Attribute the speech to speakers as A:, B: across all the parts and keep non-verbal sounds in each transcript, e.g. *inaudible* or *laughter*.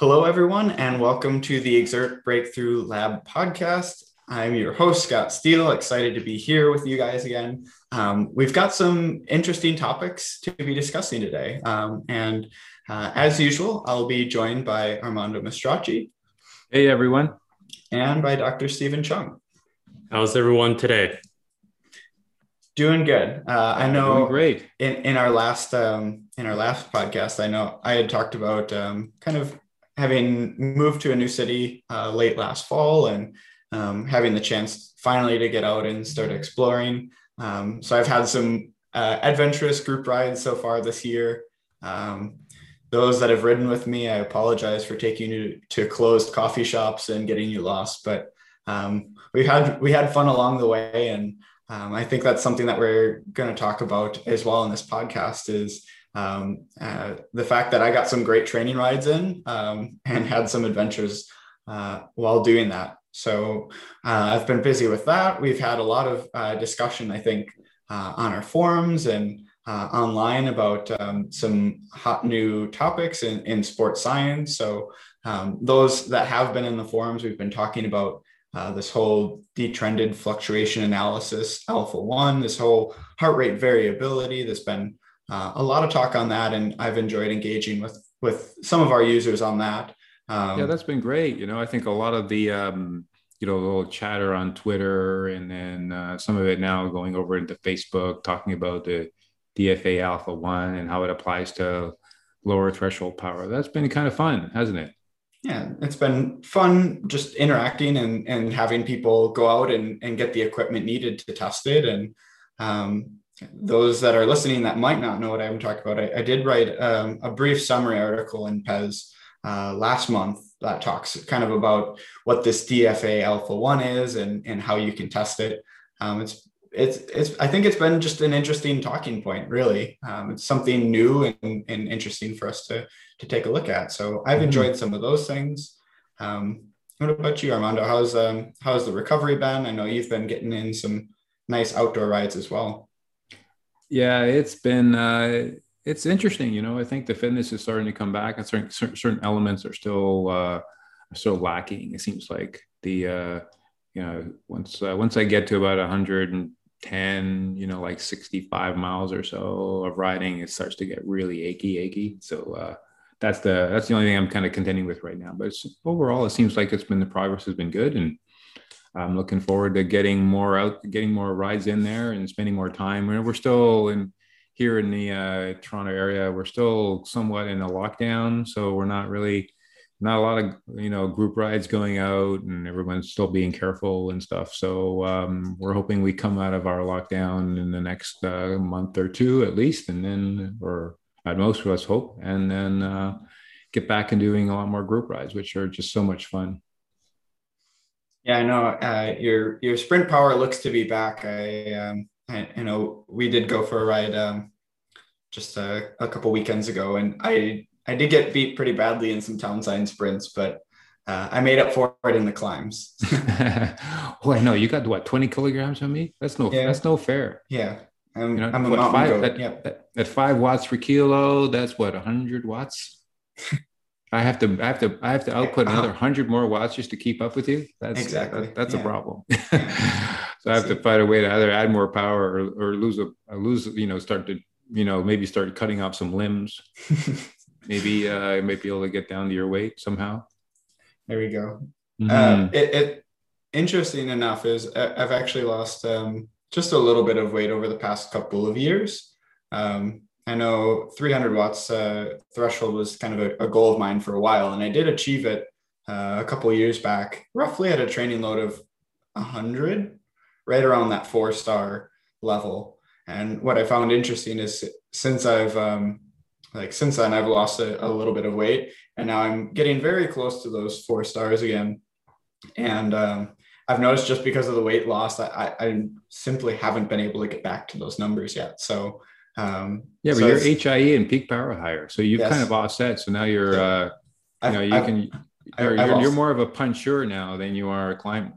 A: Hello, everyone, and welcome to the Xert Breakthrough Lab podcast. I'm your host, Scott Steele, excited to be here with you guys again. Um, we've got some interesting topics to be discussing today. Um, and uh, as usual, I'll be joined by Armando Mastracci.
B: Hey, everyone.
A: And by Dr. Stephen Chung.
C: How's everyone today?
A: Doing good. Uh, I know.
B: Doing great.
A: In, in our last um, in our last podcast, I know I had talked about um, kind of having moved to a new city uh, late last fall and um, having the chance finally to get out and start exploring. Um, so I've had some uh, adventurous group rides so far this year. Um, those that have ridden with me, I apologize for taking you to closed coffee shops and getting you lost, but um, we had we had fun along the way, and um, I think that's something that we're going to talk about as well in this podcast. Is um, uh, the fact that I got some great training rides in and had some adventures uh, while doing that. So uh, I've been busy with that. We've had a lot of uh, discussion, I think, uh, on our forums and uh, online about um, some hot new topics in, in sports science. So um, those that have been in the forums, we've been talking about uh, this whole detrended fluctuation analysis, alpha one, this whole heart rate variability. There's been uh, a lot of talk on that, and I've enjoyed engaging with with some of our users on that.
B: Um, yeah, that's been great. You know, I think a lot of the um, you know little chatter on Twitter, and then uh, some of it now going over into Facebook, talking about the DFA Alpha One and how it applies to lower threshold power. That's been kind of fun, hasn't it?
A: Yeah, it's been fun just interacting and, and having people go out and, and get the equipment needed to test it. And um, those that are listening that might not know what I'm talking about, I, I did write um, a brief summary article in PES uh, last month that talks kind of about what this DFA alpha one is and, and how you can test it. Um, it's it's it's I think it's been just an interesting talking point, really. Um, it's something new and, and interesting for us to to take a look at. So I've mm-hmm. enjoyed some of those things. Um, what about you, Armando? How's um how's the recovery been? I know you've been getting in some nice outdoor rides as well.
B: Yeah, it's been uh, it's interesting. You know, I think the fitness is starting to come back, and certain certain elements are still uh, still lacking. It seems like the uh, you know once uh, once I get to about 110, you know, like 65 miles or so of riding, it starts to get really achy, achy. So uh, that's the that's the only thing I'm kind of contending with right now. But overall, it seems like it's been the progress has been good, and I'm looking forward to getting more out, getting more rides in there, and spending more time. We're still in here in the uh, Toronto area, we're still somewhat in a lockdown, so we're not really not a lot of you know group rides going out, and everyone's still being careful and stuff. So um, we're hoping we come out of our lockdown in the next uh, month or two at least, and then or at most, let's hope, and then uh, get back and doing a lot more group rides, which are just so much fun.
A: Yeah, I know uh, your your sprint power looks to be back. I um, I, you know, we did go for a ride um, just a, a couple weekends ago, and I I did get beat pretty badly in some town sign sprints, but uh, I made up for it in the climbs.
B: well, *laughs* *laughs* I know you got what twenty kilograms on me. That's no yeah. that's no fair.
A: Yeah,
B: I'm, you know, I'm a what, five, at, yep. at, at, five watts per kilo. That's what hundred watts. *laughs* I have to, I have to, I have to output another hundred more watts just to keep up with you. That's exactly that, that's yeah. a problem. *laughs* *laughs* so I have to find a way to either add more power or, or lose a, lose, you know, start to, you know, maybe start cutting off some limbs. *laughs* maybe uh, I might be able to get down to your weight somehow.
A: There we go. Mm-hmm. Uh, it, it, interesting enough is I've actually lost um, just a little bit of weight over the past couple of years. Um, I know 300 watts uh, threshold was kind of a, a, goal of mine for a while, and I did achieve it uh, a couple years back, roughly at a training load of 100, right around that four star level. And what I found interesting is since I've um, like since then I've lost a, a, little bit of weight, and now I'm getting very close to those four stars again. And um, I've noticed just because of the weight loss I, I simply haven't been able to get back to those numbers yet. So
B: um, yeah, but so you're HIE and peak power higher, so you've yes. kind of offset. So now you're, yeah. uh, you know, you I've, can. You're, you're, you're, more of a puncher now than you are a climber.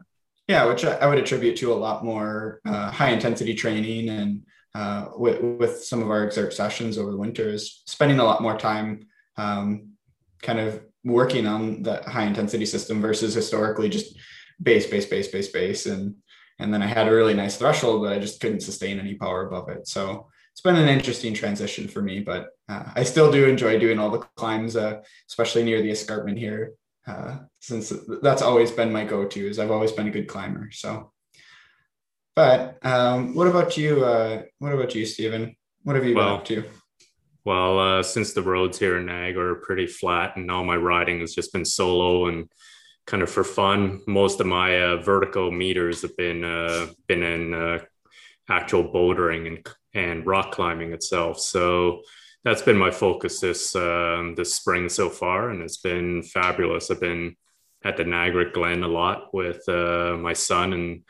A: Yeah, which I, would attribute to a lot more uh, high intensity training and uh, with, with some of our Xert sessions over the winter is spending a lot more time um, kind of working on the high intensity system versus historically just base, base, base, base, base. And and then I had a really nice threshold, but I just couldn't sustain any power above it. So it's been an interesting transition for me, but uh, I still do enjoy doing all the climbs, uh, especially near the escarpment here, uh, since that's always been my go-to. Is I've always been a good climber. So, but um, what about you? Uh, what about you, Stephen? What have you well, been up to?
C: Well, uh, since the roads here in Niagara are pretty flat, and all my riding has just been solo and kind of for fun. Most of my uh, vertical meters have been uh, been in uh, actual bouldering and and rock climbing itself. So that's been my focus this um, this spring so far, and it's been fabulous. I've been at the Niagara Glen a lot with uh, my son and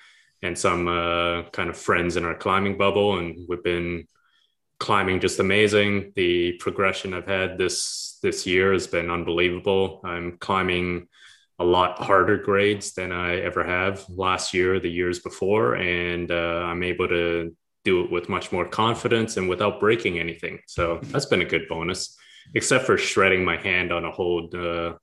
C: and some uh, kind of friends in our climbing bubble, and we've been climbing just amazing. The progression I've had this this year has been unbelievable. I'm climbing a lot harder grades than I ever have last year, the years before, and uh, I'm able to do it with much more confidence and without breaking anything. So that's been a good bonus, except for shredding my hand on a hold uh,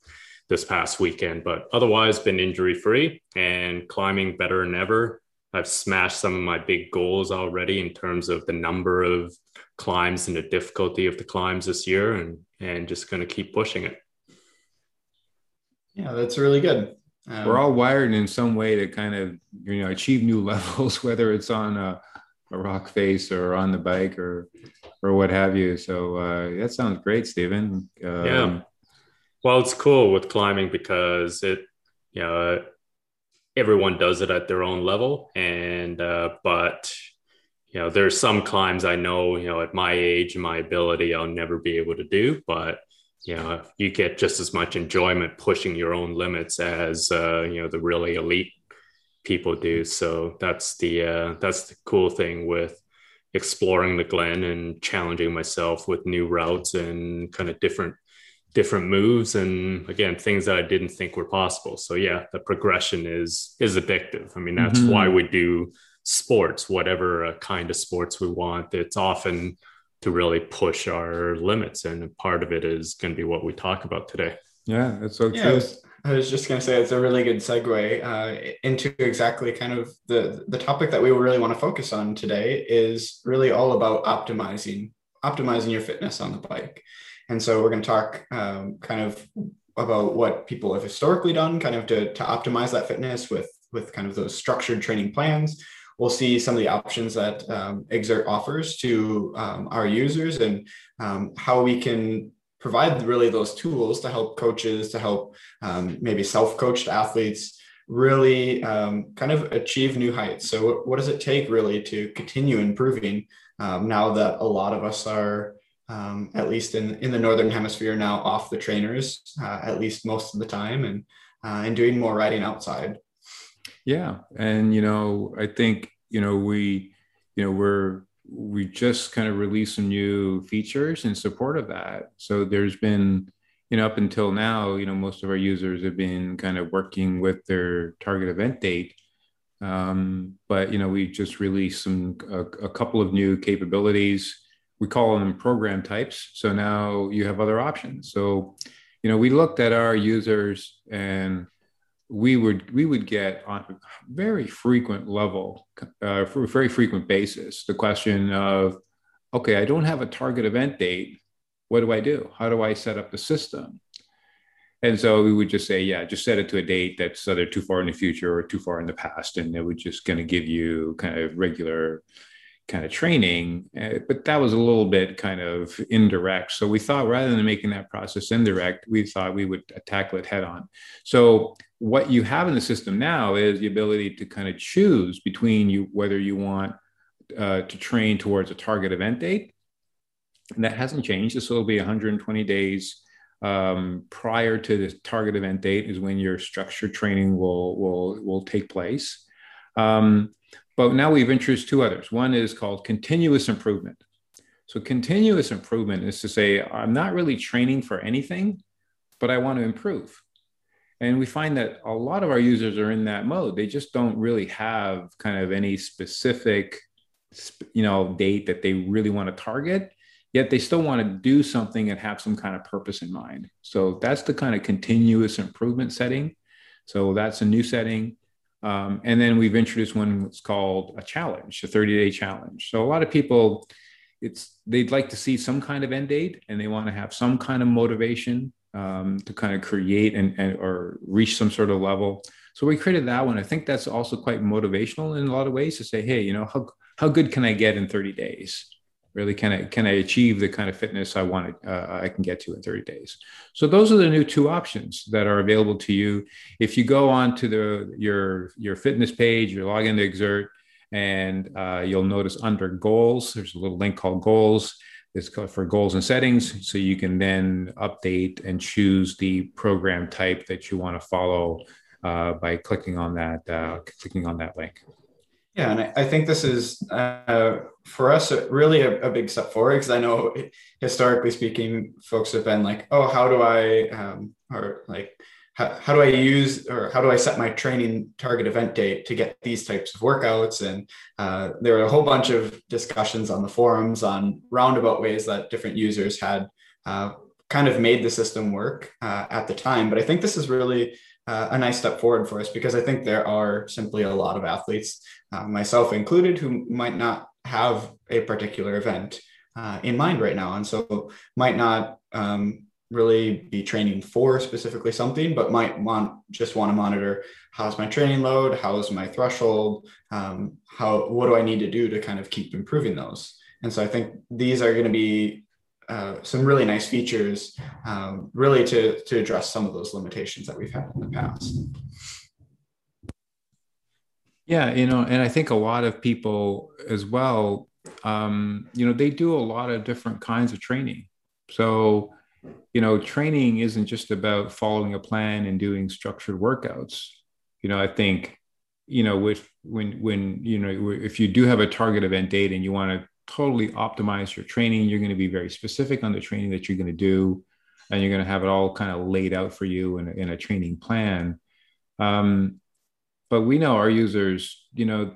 C: this past weekend. But otherwise, been injury free and climbing better than ever. I've smashed some of my big goals already in terms of the number of climbs and the difficulty of the climbs this year, and and just going to keep pushing it.
A: Yeah, that's really good.
B: Um, We're all wired in some way to kind of you know achieve new *laughs* levels, whether it's on a, a rock face or on the bike or or what have you. So uh, that sounds great, Stephen.
C: Um, yeah. Well, it's cool with climbing because it, you know, everyone does it at their own level, and uh, but you know, there's some climbs I know, you know, at my age and my ability, I'll never be able to do, but you know you get just as much enjoyment pushing your own limits as uh, you know the really elite people do. So that's the uh, that's the cool thing with exploring the glen and challenging myself with new routes and kind of different different moves. And again things that i didn't think were possible. So yeah the progression is is addictive. I mean that's mm-hmm. why we do sports whatever uh, kind of sports we want. It's often to really push our limits. And part of it is going to be what we talk about today.
B: Yeah, that's so
A: yeah, true. I was, I was, just going to say it's a really good segue uh, into exactly kind of the the topic that we really want to focus on today is really all about optimizing optimizing your fitness on the bike. And so we're going to talk um, kind of about what people have historically done, kind of to, to optimize that fitness with with kind of those structured training plans we'll see some of the options that um, Xert offers to um, our users and um, how we can provide really those tools to help coaches, to help um, maybe self-coached athletes really um, kind of achieve new heights. So what, does it take really to continue improving um, now that a lot of us are at least in, in the northern hemisphere now off the trainers uh, at least most of the time and uh, and doing more riding outside
B: yeah, and you know, I think you know we, you know, we're we just kind of released some new features in support of that. So there's been, you know, up until now, you know, most of our users have been kind of working with their target event date. Um, but you know, we just released some a, a couple of new capabilities. We call them program types. So now you have other options. So, you know, we looked at our users and we would we would get on a very frequent level, uh, for a very frequent basis, the question of, okay, I don't have a target event date. What do I do? How do I set up the system? And so we would just say, yeah, just set it to a date that's either too far in the future or too far in the past, and it would just kind of give you kind of regular kind of training. Uh, but that was a little bit kind of indirect. So we thought rather than making that process indirect, we thought we would tackle it head on. So what you have in the system now is the ability to kind of choose between you whether you want uh, to train towards a target event date. And that hasn't changed. This will be 120 days um, prior to the target event date is when your structured training will will will take place. Um, but now we've introduced two others. One is called continuous improvement. So continuous improvement is to say i'm not really training for anything but i want to improve and we find that a lot of our users are in that mode they just don't really have kind of any specific you know date that they really want to target yet they still want to do something and have some kind of purpose in mind. So that's the kind of continuous improvement setting. So that's a new setting. Um, and then we've introduced one that's called a challenge, a 30 day challenge. So a lot of people, it's they'd like to see some kind of end date and they want to have some kind of motivation um, to kind of create and, and or reach some sort of level. So we created that one. I think that's also quite motivational in a lot of ways to say, hey, you know, how how good can I get in 30 days? Really, can I can I achieve the kind of fitness I want uh, I can get to in 30 days? So those are the new two options that are available to you. If you go on to the your your fitness page, you log into Xert, and uh, you'll notice under goals, there's a little link called goals. It's for goals and settings. So you can then update and choose the program type that you want to follow uh, by clicking on that uh, clicking on that link.
A: Yeah, and I, I think this is uh, for us really a, a, big step forward because I know historically speaking, folks have been like, "Oh, how do I?" Um, or like, how, how do I use or how do I set my training target event date to get these types of workouts? And uh, there were a whole bunch of discussions on the forums on roundabout ways that different users had uh, kind of made the system work uh, at the time. But I think this is really uh, a nice step forward for us because I think there are simply a lot of athletes, uh, myself included, who might not have a particular event uh, in mind right now, and so might not um, really be training for specifically something, but might want just want to monitor how's my training load, how's my threshold, um, how what do I need to do to kind of keep improving those. And so I think these are going to be uh, some really nice features, um, really to, to address some of those limitations that we've had in the past.
B: Yeah, you know, and I think a lot of people as well, um, you know, they do a lot of different kinds of training. So, you know, training isn't just about following a plan and doing structured workouts. You know, I think, you know, with when when you know if you do have a target event date and you want to totally optimize your training. You're going to be very specific on the training that you're going to do, and you're going to have it all kind of laid out for you in a, in a training plan. Um, but we know our users, you know,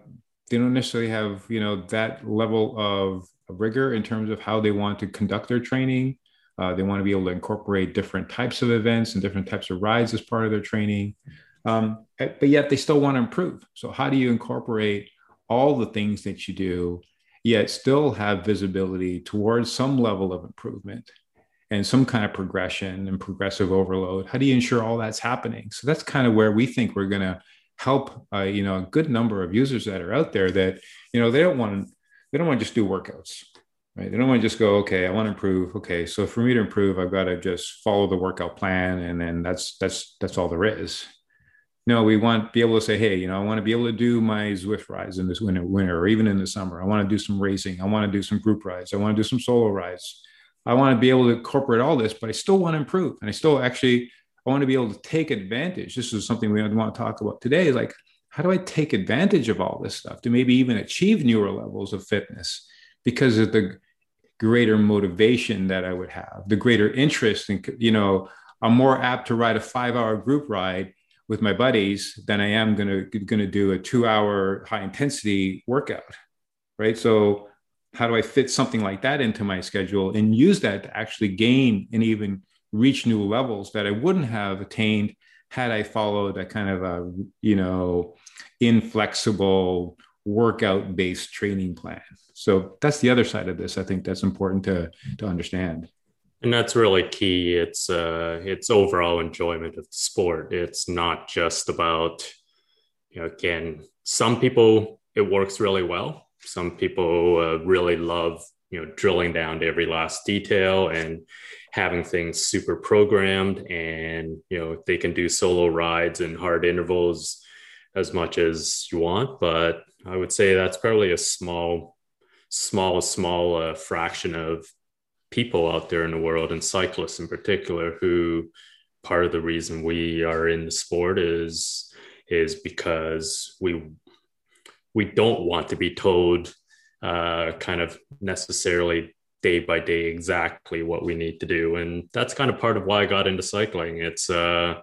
B: they don't necessarily have, you know, that level of, of rigor in terms of how they want to conduct their training. Uh, they want to be able to incorporate different types of events and different types of rides as part of their training. Um, but yet they still want to improve. So, how do you incorporate all the things that you do yet still have visibility towards some level of improvement and some kind of progression and progressive overload how do you ensure all that's happening so that's kind of where we think we're going to help uh, you know a good number of users that are out there that you know they don't want to they don't want to just do workouts right they don't want to just go okay i want to improve okay so for me to improve i've got to just follow the workout plan and then that's that's that's all there is no, we want to be able to say, hey, you know, I want to be able to do my Zwift rides in this winter, winter, or even in the summer. I want to do some racing. I want to do some group rides. I want to do some solo rides. I want to be able to incorporate all this, but I still want to improve. And I still actually, I want to be able to take advantage. This is something we want to talk about today. Like, how do I take advantage of all this stuff to maybe even achieve newer levels of fitness because the greater motivation that I would have, the greater interest in, you know, I'm more apt to ride a five hour group ride with my buddies than I am going to going to do a two hour high intensity workout, right? So how do I fit something like that into my schedule and use that to actually gain and even reach new levels that I wouldn't have attained had I followed a kind of a you know inflexible workout based training plan. So that's the other side of this. I think that's important to to understand
C: and that's really key it's uh it's overall enjoyment of the sport it's not just about you know again some people it works really well some people uh, really love you know drilling down to every last detail and having things super programmed and you know they can do solo rides and hard intervals as much as you want but i would say that's probably a small small small uh, fraction of people out there in the world and cyclists in particular who part of the reason we are in the sport is is because we we don't want to be told uh, kind of necessarily day by day exactly what we need to do. And that's kind of part of why i got into cycling. It's uh,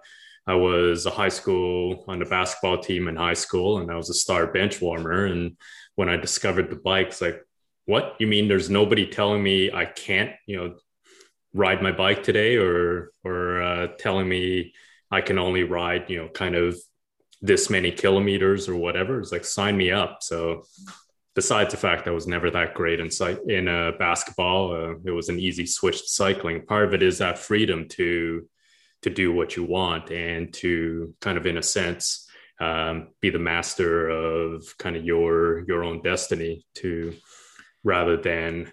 C: i was a high school on the basketball team in high school and i was a star bench warmer. And when i discovered the bikes like what? You mean there's nobody telling me i can't you know ride my bike today? Or or uh, telling me i can only ride you know kind of this many kilometers or whatever? It's like sign me up. So besides the fact I was never that great in in uh, basketball, uh, it was an easy switch to cycling. Part of it is that freedom to to do what you want and to kind of, in a sense, um, be the master of kind of your your own destiny. To rather than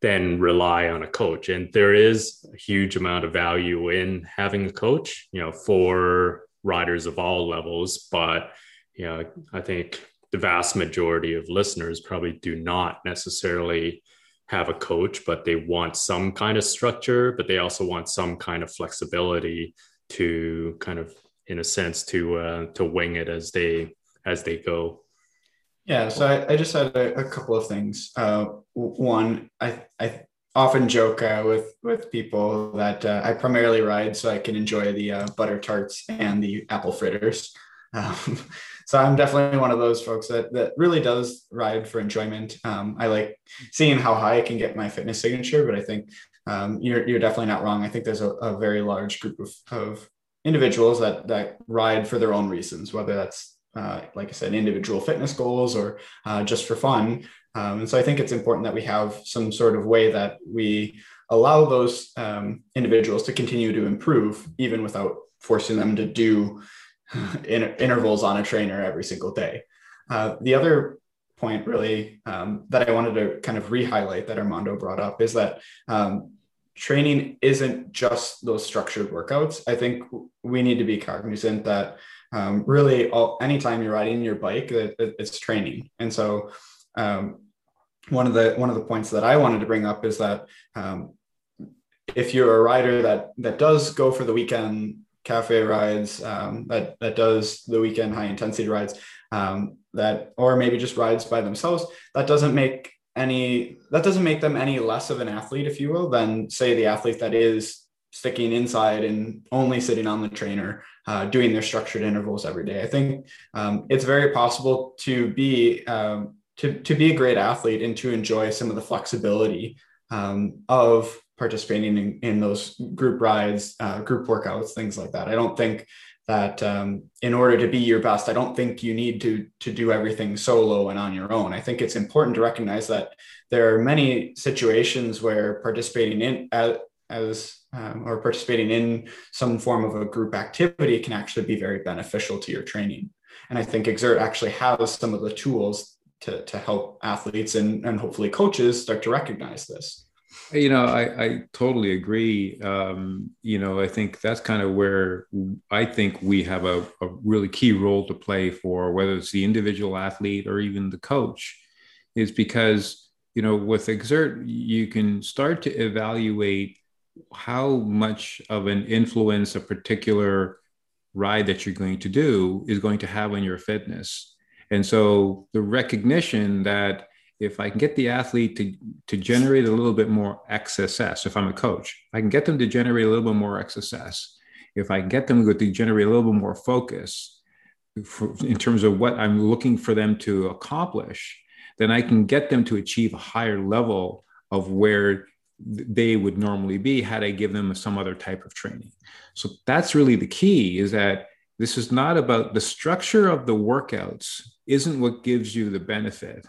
C: than rely on a coach. And there is a huge amount of value in having a coach, you know, for riders of all levels. But you know, I think the vast majority of listeners probably do not necessarily have a coach, but they want some kind of structure, but they also want some kind of flexibility to kind of, in a sense, to uh, to wing it as they as they go.
A: Yeah, so I, I just had a, a, couple of things. Uh, one, I I often joke uh, with with people that uh, I primarily ride so I can enjoy the uh, butter tarts and the apple fritters. Um, *laughs* so I'm definitely one of those folks that that really does ride for enjoyment. Um, I like seeing how high I can get my fitness signature, but I think um, you're you're definitely not wrong. I think there's a, a very large group of, of individuals that that ride for their own reasons, whether that's uh, like I said, individual fitness goals or uh, just for fun. Um, and so I think it's important that we have some sort of way that we allow those um, individuals to continue to improve, even without forcing them to do *sighs* in, intervals on a trainer every single day. Uh, the other point, really, um, that I wanted to kind of re-highlight that Armando brought up is that um, training isn't just those structured workouts. I think we need to be cognizant that um, really, all, anytime you're riding your bike, it, it, it's training, and so um, one of the one of the points that I wanted to bring up is that um, if you're a rider that that does go for the weekend cafe rides um, that that does the weekend high intensity rides um, that or maybe just rides by themselves that doesn't make any that doesn't make them any less of an athlete if you will than say the athlete that is sticking inside and only sitting on the trainer uh, doing their structured intervals every day. I think um, it's very possible to be um, to, to be a great athlete and to enjoy some of the flexibility um, of participating in, in those group rides, uh, group workouts, things like that. I don't think that um, in order to be your best, I don't think you need to to do everything solo and on your own. I think it's important to recognize that there are many situations where participating in as, um, or participating in some form of a group activity can actually be very beneficial to your training. And I think Xert actually has some of the tools to, to help athletes and, and hopefully coaches start to recognize this.
B: You know, I, I totally agree. Um, you know, I think that's kind of where I think we have a, a really key role to play for whether it's the individual athlete or even the coach, is because, you know, with Xert, you can start to evaluate how much of an influence a particular ride that you're going to do is going to have on your fitness. And so the recognition that if I can get the athlete to, to generate a little bit more XSS, if I'm a coach, I can get them to generate a little bit more XSS. If I can get them to generate a little bit more focus for, in terms of what I'm looking for them to accomplish, then I can get them to achieve a higher level of where they would normally be had I give them some other type of training. So that's really the key is that this is not about the structure of the workouts isn't what gives you the benefit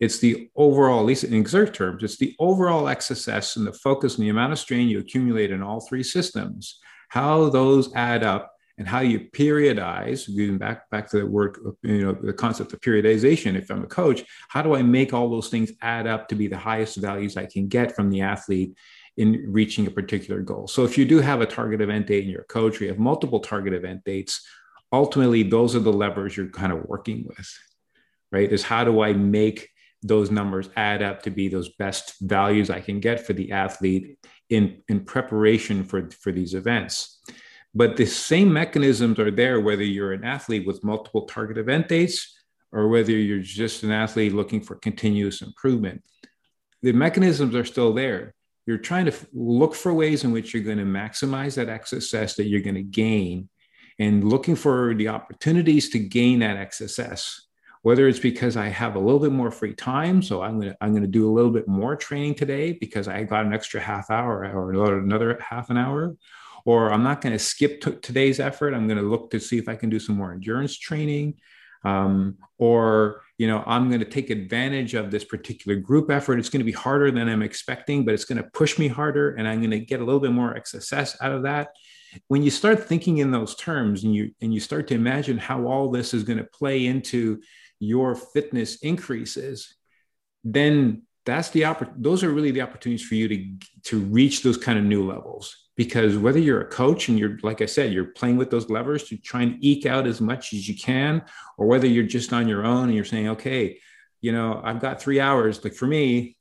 B: it's the overall, at least in Xert terms, it's the overall XSS and the focus and the amount of strain you accumulate in all three systems, how those add up and how you periodize, going back, back to the work, you know, the concept of periodization. If I'm a coach, how do I make all those things add up to be the highest values I can get from the athlete in reaching a particular goal? So if you do have a target event date in your coach, or you have multiple target event dates, ultimately those are the levers you're kind of working with, right? Is how do I make those numbers add up to be those best values I can get for the athlete in, in preparation for, for these events. But the same mechanisms are there whether you're an athlete with multiple target event dates or whether you're just an athlete looking for continuous improvement. The mechanisms are still there. You're trying to look for ways in which you're going to maximize that XSS that you're going to gain and looking for the opportunities to gain that XSS whether it's because I have a little bit more free time. So I'm going to, I'm to do a little bit more training today because I got an extra half hour or another half an hour, or I'm not going to skip t- today's effort. I'm going to look to see if I can do some more endurance training. Um, or, you know, I'm going to take advantage of this particular group effort. It's going to be harder than I'm expecting, but it's going to push me harder and I'm going to get a little bit more success out of that when you start thinking in those terms and you and you start to imagine how all this is going to play into your fitness increases, then that's the oppor- those are really the opportunities for you to to reach those kind of new levels. Because whether you're a coach and you're like i said you're playing with those levers to try and eke out as much as you can or whether you're just on your own and you're saying okay you know i've got three hours like for me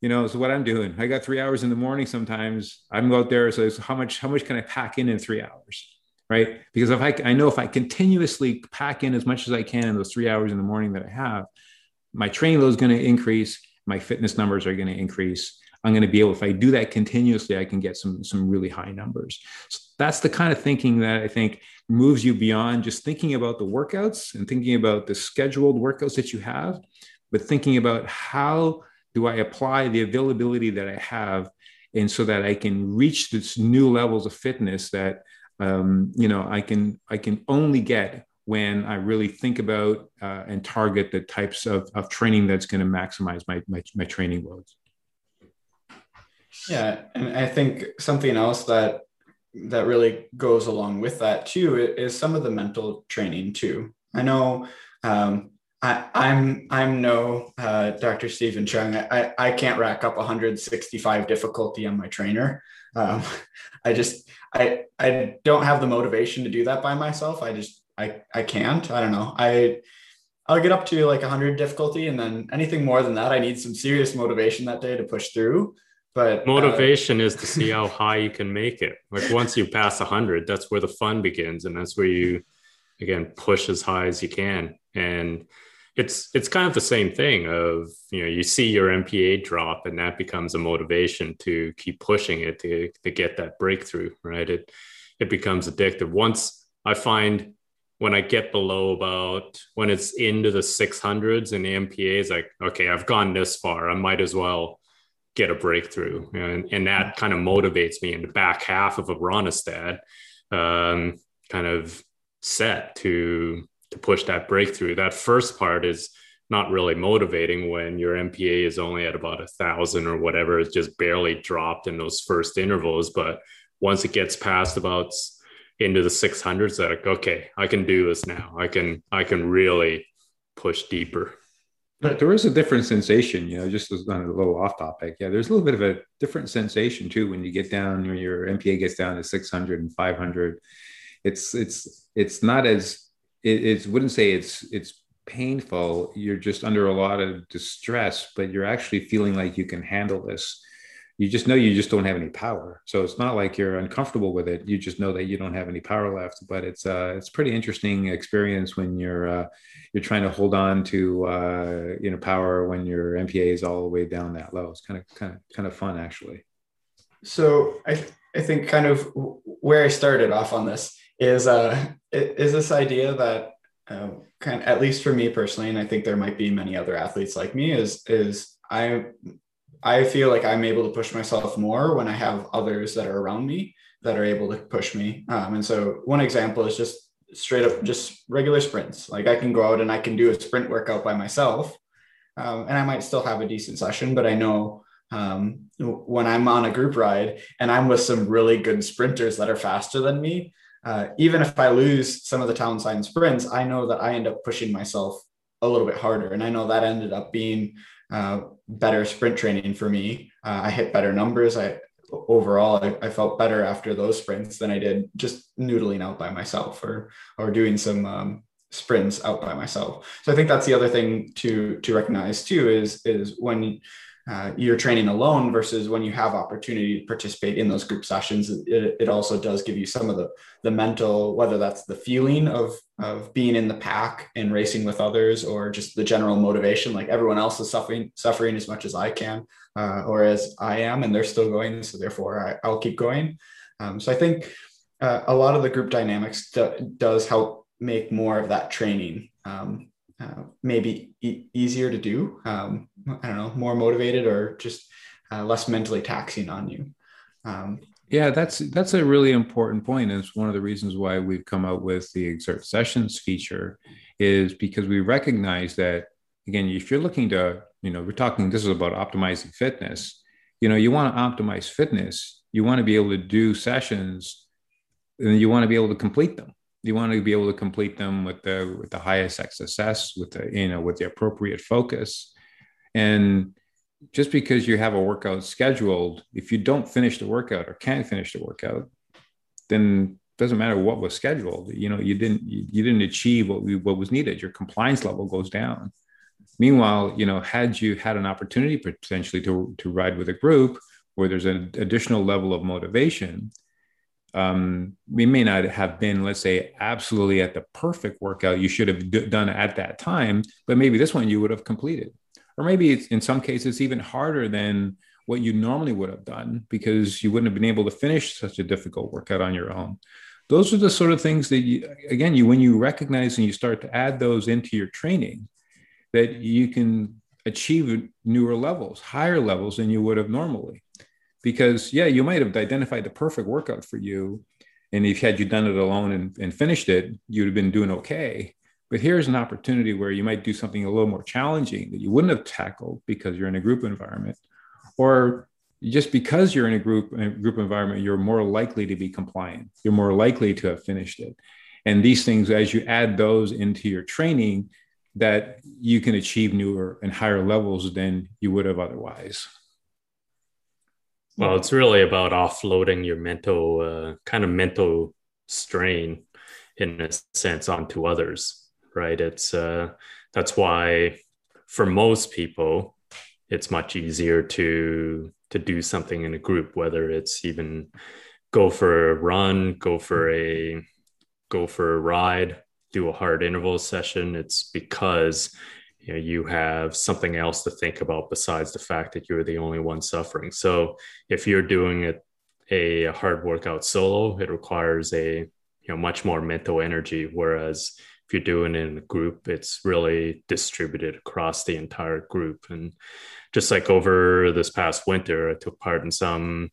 B: you know so what i'm doing. I got three hours in the morning sometimes. I'm out there so how much how much can i pack in in three hours right? Because if I, I know if I continuously pack in as much as I can in those three hours in the morning that I have, my training load is going to increase, my fitness numbers are going to increase. I'm going to be able, if I do that continuously, I can get some some really high numbers. So that's the kind of thinking that I think moves you beyond just thinking about the workouts and thinking about the scheduled workouts that you have, but thinking about how do I apply the availability that I have, and so that I can reach this new levels of fitness that um, you know, I can I can only get when I really think about uh, and target the types of, of training that's going to maximize my, my, my training loads.
A: Yeah, and I think something else that that really goes along with that too is some of the mental training too. I know um, I, am I'm, I'm no uh, Dr. Stephen Chung. I, I can't rack up 165 difficulty on my trainer. Um, *laughs* I just I I don't have the motivation to do that by myself. I just I I can't. I don't know. I I'll get up to like 100 difficulty, and then anything more than that, I need some serious motivation that day to push through. But
C: uh, motivation uh, is to see how high you can make it. Like once you pass 100, that's where the fun begins, and that's where you again push as high as you can. And it's it's kind of the same thing of you know you see your MPA drop and that becomes a motivation to keep pushing it to, to get that breakthrough right? It it becomes addictive. Once I find when I get below about when it's into the 600s and the MPA is like okay I've gone this far. I might as well get a breakthrough. And, and that kind of motivates me in the back half of a Rønnestad um, kind of set to to push that breakthrough. That first part is not really motivating when your MPA is only at about a thousand or whatever. It's just barely dropped in those first intervals. But once it gets past about into the 600s, that like, okay, I can do this now. I can I can really push deeper.
B: But there is a different sensation, you know, just a little off topic. Yeah, there's a little bit of a different sensation too when you get down, when your MPA gets down to 600 and 500. It's it's it's not as it, wouldn't say it's it's painful. You're just under a lot of distress but you're actually feeling like you can handle this. You just know you just don't have any power. So it's not like you're uncomfortable with it. You just know that you don't have any power left. But it's uh it's pretty interesting experience when you're uh you're trying to hold on to uh you know power when your mpa is all the way down that low. It's kind of kind of kind of fun actually.
A: So i i think kind of where i started off on this is uh is this idea that uh, kind of, at least for me personally, and I think there might be many other athletes like me, is is I I feel like I'm able to push myself more when I have others that are around me that are able to push me. Um, and so one example is just straight up just regular sprints. Like I can go out and I can do a sprint workout by myself, um, and I might still have a decent session, but I know um, when I'm on a group ride and I'm with some really good sprinters that are faster than me, uh, even if I lose some of the town sign sprints, I know that I end up pushing myself a little bit harder. And I know that ended up being uh, better sprint training for me. Uh, I hit better numbers. I overall I, I, felt better after those sprints than I did just noodling out by myself or or doing some um, sprints out by myself. So I think that's the other thing to to recognize too is is when uh, you're training alone versus when you have opportunity to participate in those group sessions it, it also does give you some of the the mental whether that's the feeling of of being in the pack and racing with others or just the general motivation like everyone else is suffering suffering as much as i can uh, or as i am and they're still going so therefore I, will keep going. Um, so i think uh, a lot of the group dynamics do, does help make more of that training um, uh, maybe e- easier to do? Um, I don't know, more motivated or just uh, less mentally taxing on you?
B: Um, yeah, that's that's a really important point. And it's one of the reasons why we've come out with the Xert Sessions feature, is because we recognize that again, if you're looking to, you know, we're talking this is about optimizing fitness. You know, you want to optimize fitness, you want to be able to do sessions, and you want to be able to complete them. You want to be able to complete them with the with the highest success, with the you know with the appropriate focus, and just because you have a workout scheduled, if you don't finish the workout or can't finish the workout, then doesn't matter what was scheduled. You know, you didn't you, you didn't achieve what we, what was needed. Your compliance level goes down. Meanwhile, you know, had you had an opportunity potentially to to ride with a group where there's an additional level of motivation, um, we may not have been, let's say, absolutely at the perfect workout you should have d- done at that time, but maybe this one you would have completed. Or maybe it's in some cases even harder than what you normally would have done because you wouldn't have been able to finish such a difficult workout on your own. Those are the sort of things that you again you when you recognize and you start to add those into your training that you can achieve newer levels higher levels than you would have normally because yeah you might have identified the perfect workout for you and if had you done it alone and, and finished it you'd have been doing okay but here's an opportunity where you might do something a little more challenging that you wouldn't have tackled because you're in a group environment, or just because you're in a group a group environment, you're more likely to be compliant. You're more likely to have finished it. And these things, as you add those into your training, that you can achieve newer and higher levels than you would have otherwise.
C: Well, it's really about offloading your mental uh, kind of mental strain in a sense onto others right? It's uh, that's why for most people, it's much easier to to do something in a group, whether it's even go for a run, go for a go for a ride, do a hard interval session. It's because you know you have something else to think about besides the fact that you're the only one suffering. So if you're doing it a hard workout solo, it requires a you know much more mental energy. Whereas if you're doing it in a group, it's really distributed across the entire group. And just like over this past winter, I took part in some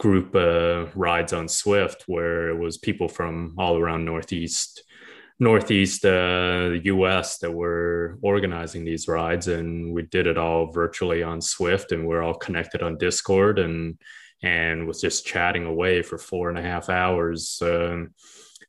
C: group uh, rides on Zwift where it was people from all around Northeast northeast uh, us that were organizing these rides and we did it all virtually on Zwift, and we're all connected on discord and and was just chatting away for four and a half hours um,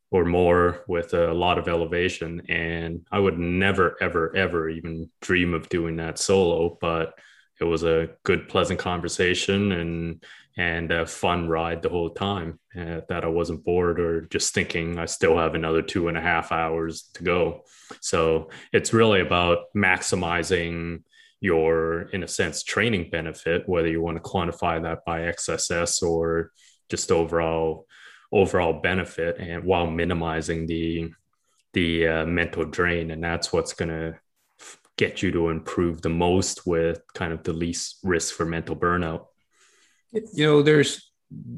C: or more with a lot of elevation. And I would never, ever, ever even dream of doing that solo, but it was a good, pleasant conversation and and a fun ride the whole time. Uh, that I wasn't bored or just thinking I still have another two and a half hours to go. So it's really about maximizing your, in a sense, training benefit, whether you want to quantify that by XSS or just overall overall benefit and while minimizing the the uh, mental drain and that's what's going to get you to improve the most with kind of the least risk for mental burnout
B: you know there's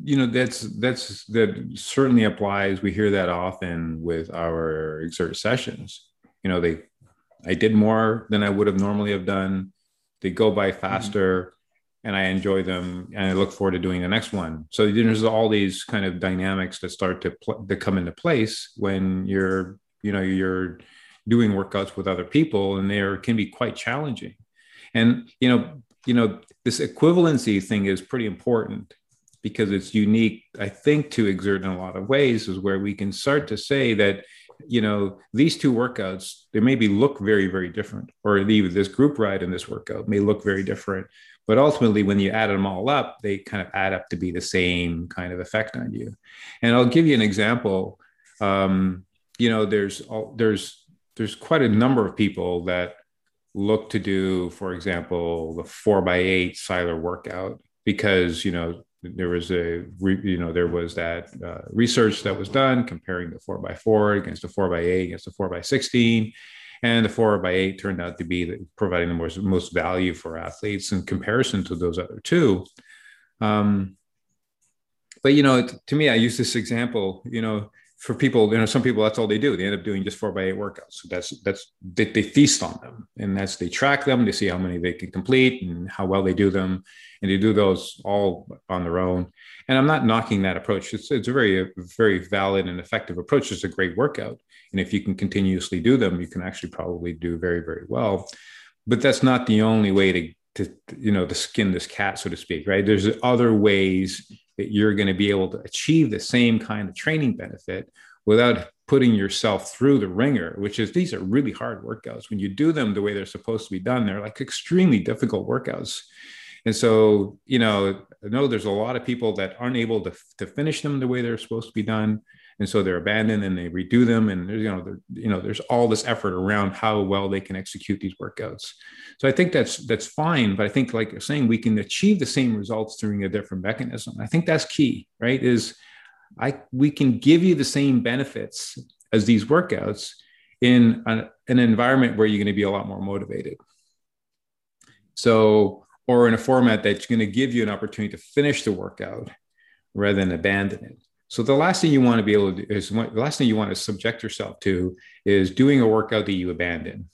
B: you know that's that's that certainly applies we hear that often with our Xert sessions you know they i did more than i would have normally have done they go by mm-hmm. faster and I enjoy them and I look forward to doing the next one. So there's all these kind of dynamics that start to pl- to come into place when you're you know you're doing workouts with other people and they can be quite challenging. And you know you know this equivalency thing is pretty important because it's unique I think to Xert in a lot of ways is where we can start to say that you know these two workouts they maybe look very very different or even this group ride and this workout may look very different but ultimately, when you add them all up, they kind of add up to be the same kind of effect on you. And I'll give you an example. Um, you know, there's there's there's quite a number of people that look to do, for example, the four by eight Seiler workout because you know there was a you know there was that uh, research that was done comparing the four by four against the four by eight against the four by sixteen and the four by eight turned out to be the, providing the most, most value for athletes in comparison to those other two. Um, but you know, to me, I use this example. You know, for people, you know, some people that's all they do. They end up doing just four by eight workouts. So that's that's they, they feast on them, and that's they track them. They see how many they can complete and how well they do them, and they do those all on their own. And I'm not knocking that approach. It's it's a very very valid and effective approach. It's a great workout, and if you can continuously do them, you can actually probably do very very well. But that's not the only way to to you know to skin this cat, so to speak. Right? There's other ways that you're going to be able to achieve the same kind of training benefit without putting yourself through the ringer, which is these are really hard workouts. When you do them the way they're supposed to be done, they're like extremely difficult workouts. And so, you know, I know there's a lot of people that aren't able to, to finish them the way they're supposed to be done. And so they're abandoned and they redo them. And there's, you know, you know, there's all this effort around how well they can execute these workouts. So I think that's that's fine, but I think like you're saying, we can achieve the same results through a different mechanism. I think that's key, right? Is I we can give you the same benefits as these workouts in an, an environment where you're going to be a lot more motivated. So, or in a format that's going to give you an opportunity to finish the workout rather than abandon it. So the last thing you want to be able to do is the last thing you want to subject yourself to is doing a workout that you abandon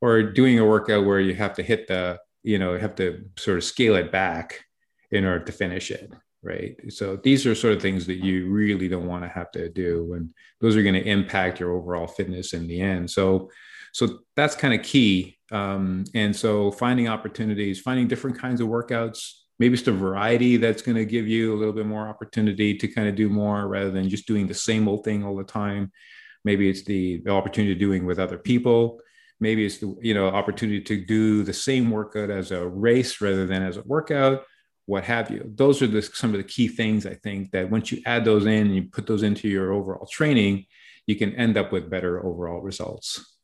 B: or doing a workout where you have to hit the you know have to sort of scale it back in order to finish it right? So these are sort of things that you really don't want to have to do and those are going to impact your overall fitness in the end. So so that's kind of key. Um, and so finding opportunities finding different kinds of workouts maybe it's the variety that's going to give you a little bit more opportunity to kind of do more rather than just doing the same old thing all the time. Maybe it's the, the opportunity of doing with other people. Maybe it's the you know opportunity to do the same workout as a race rather than as a workout what have you. Those are the, some of the key things i think that once you add those in and you put those into your overall training you can end up with better overall results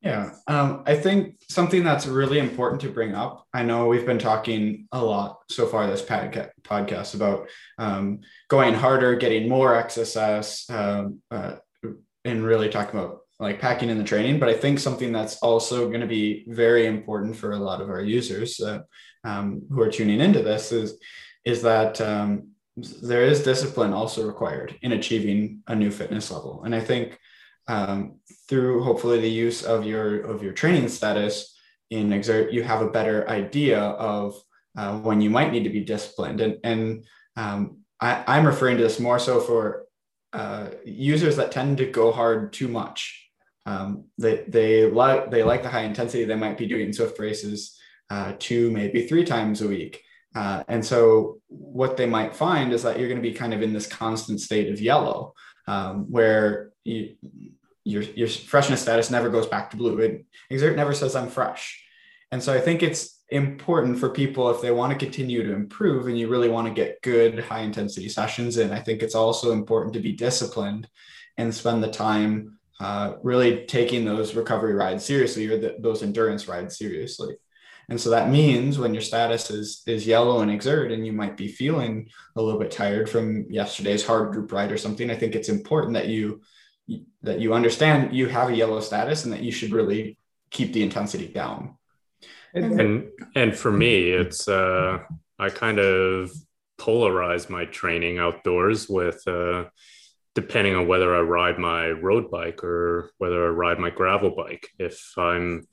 A: yeah um, i think something that's really important to bring up i know we've been talking a lot so far this podcast about um, going harder getting more exercise um, uh, and really talking about like packing in the training. But I think something that's also going to be very important for a lot of our users uh, who are tuning into this is is that um, there is discipline also required in achieving a new fitness level. And I think um, through hopefully the use of your of your training status in Xert, you have a better idea of uh, when you might need to be disciplined. And and um, I, I'm referring to this more so for uh, users that tend to go hard too much um, they they like they like the high intensity. They might be doing Zwift races uh, two, maybe three times a week. Uh, and so what they might find is that you're going to be kind of in this constant state of yellow, um, where you, your your freshness status never goes back to blue. It, Xert never says I'm fresh. And so I think it's important for people if they want to continue to improve and you really want to get good high intensity sessions in. I think it's also important to be disciplined and spend the time uh, really taking those recovery rides seriously or the, those endurance rides seriously. And so that means when your status is is yellow and Xert, and you might be feeling a little bit tired from yesterday's hard group ride or something, I think it's important that you that you understand you have a yellow status and that you should really keep the intensity down.
C: And and for me, it's uh, I kind of polarize my training outdoors with uh, depending on whether I ride my road bike or whether I ride my gravel bike. If I'm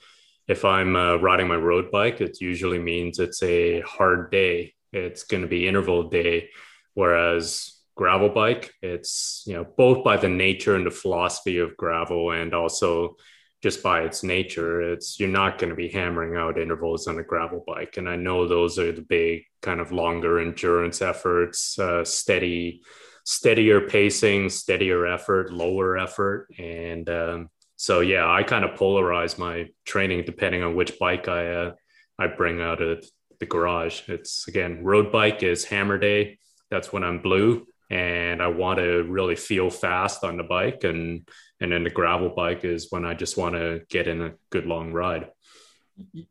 C: if I'm uh, riding my road bike, it usually means it's a hard day. It's going to be interval day, whereas gravel bike, it's you know both by the nature and the philosophy of gravel, and also just by its nature, it's you're not going to be hammering out intervals on a gravel bike. And I know those are the big kind of longer endurance efforts, uh, steady steadier pacing, steadier effort, lower effort. And um, so, yeah, I kind of polarize my training depending on which bike I, uh, I bring out of the garage. It's again, road bike is hammer day. That's when I'm blue and I want to really feel fast on the bike. And, and then the gravel bike is when I just want to get in a good long ride.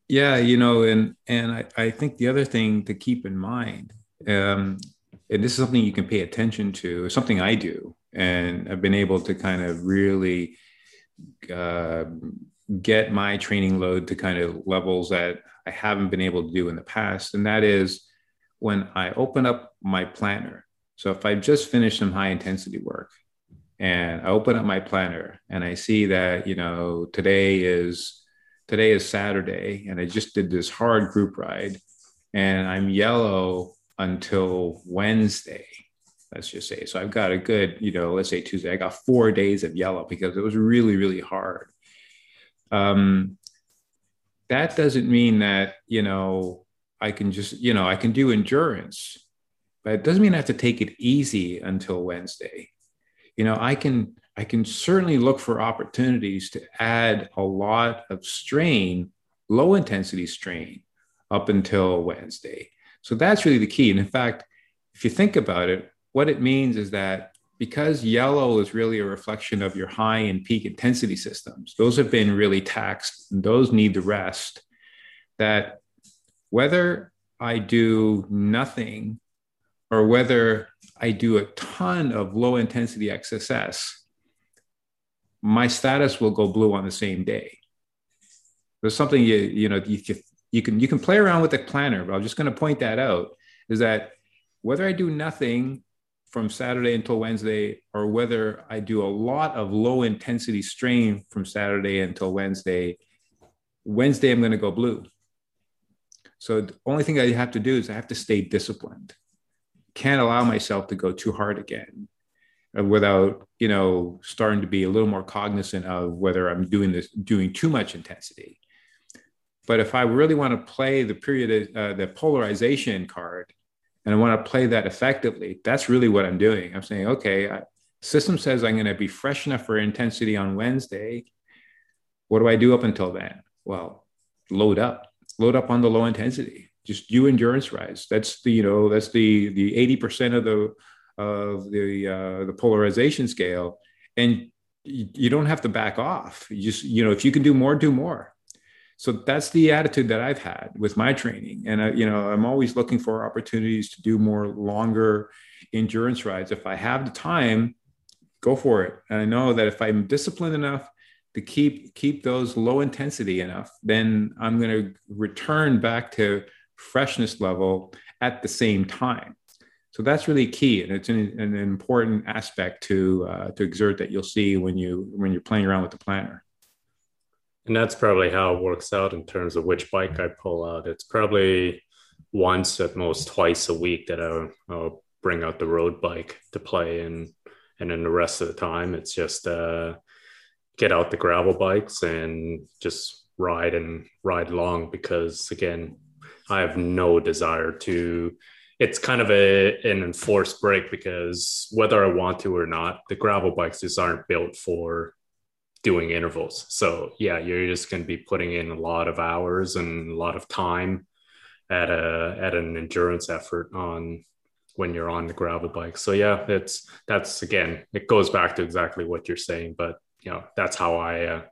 B: Yeah, you know, and and I, I think the other thing to keep in mind um, and this is something you can pay attention to. Something I do, and I've been able to kind of really uh, get my training load to kind of levels that I haven't been able to do in the past. And that is when I open up my planner. So if I just finished some high intensity work, and I open up my planner and I see that, you know, today is today is Saturday and I just did this hard group ride and I'm yellow until Wednesday, let's just say. So I've got a good, you know, let's say Tuesday, I got four days of yellow because it was really, really hard. Um, that doesn't mean that, you know, I can just, you know, I can do endurance, but it doesn't mean I have to take it easy until Wednesday. You know i can i can certainly look for opportunities to add a lot of strain low intensity strain up until wednesday. So that's really the key. And in fact if you think about it what it means is that because yellow is really a reflection of your high and peak intensity systems those have been really taxed and those need the rest that whether i do nothing or whether I do a ton of low intensity XSS, my status will go blue on the same day. There's something you you know you, you can you can play around with the planner, but I'm just going to point that out is that whether I do nothing from Saturday until Wednesday, or whether I do a lot of low intensity strain from Saturday until Wednesday, Wednesday I'm going to go blue. So the only thing I have to do is I have to stay disciplined can't allow myself to go too hard again uh, without you know starting to be a little more cognizant of whether i'm doing this doing too much intensity. But if i really want to play the period uh, the polarization card and i want to play that effectively that's really what i'm doing. I'm saying okay I, system says i'm going to be fresh enough for intensity on wednesday. What do i do up until then? Well load up. Load up on the low intensity just do endurance rides. That's the you know that's the the eighty percent of the of the uh, the polarization scale, and you, you don't have to back off. You just you know if you can do more, do more. So that's the attitude that I've had with my training, and I, you know I'm always looking for opportunities to do more longer endurance rides. If I have the time, go for it. And I know that if I'm disciplined enough to keep keep those low intensity enough, then I'm going to return back to freshness level at the same time. So that's really key, and it's an, an important aspect to uh, to Xert that you'll see when you when you're playing around with the planner.
C: And that's probably how it works out in terms of which bike I pull out. It's probably once at most twice a week that I'll, I'll bring out the road bike to play, and and then the rest of the time it's just uh, get out the gravel bikes and just ride and ride long because again I have no desire to. It's kind of a an enforced break because whether I want to or not, the gravel bikes just aren't built for doing intervals. So yeah, you're just going to be putting in a lot of hours and a lot of time at a at an endurance effort on when you're on the gravel bike. So yeah, it's that's again, it goes back to exactly what you're saying, but you know, that's how I uh,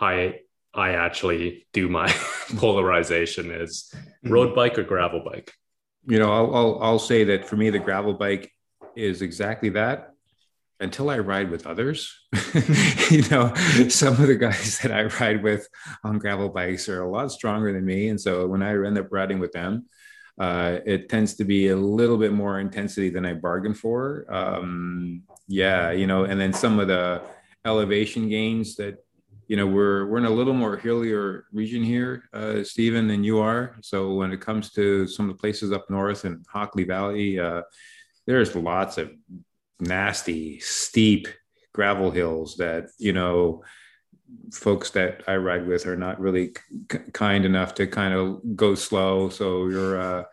C: I I actually do my *laughs* polarization is mm-hmm. road bike or gravel bike.
B: You know, I'll, I'll, I'll say that for me, the gravel bike is exactly that until I ride with others. *laughs* you know, some of the guys that I ride with on gravel bikes are a lot stronger than me. And so when I end up riding with them, uh, it tends to be a little bit more intensity than I bargained for. Um, yeah, you know, and then some of the elevation gains that you know we're we're in a little more hillier region here, uh, Stephen, than you are. So when it comes to some of the places up north in Hockley Valley, uh, there's lots of nasty, steep gravel hills that you know folks that I ride with are not really k- kind enough to kind of go slow. So you're uh,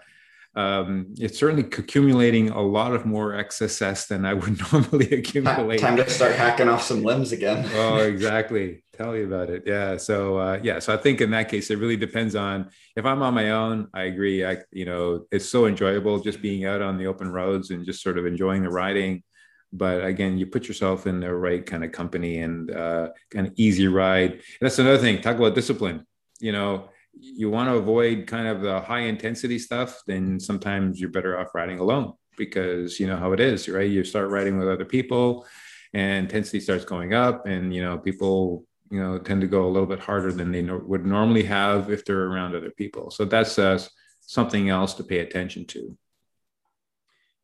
B: um, it's certainly accumulating a lot of more XSS than I would *laughs* normally accumulate.
A: Time to start hacking off some limbs again. *laughs*
B: oh, *laughs* exactly. Tell you about it. Yeah. So uh, yeah. So I think in that case, it really depends on if I'm on my own. I agree. I you know it's so enjoyable just being out on the open roads and just sort of enjoying the riding. But again, you put yourself in the right kind of company and uh, kind of easy ride. And that's another thing. Talk about discipline. You know, you want to avoid kind of the high intensity stuff, then sometimes you're better off riding alone because you know how it is, right? You start riding with other people and intensity starts going up and you know people you know tend to go a little bit harder than they no- would normally have if they're around other people so that's uh, something else to pay attention to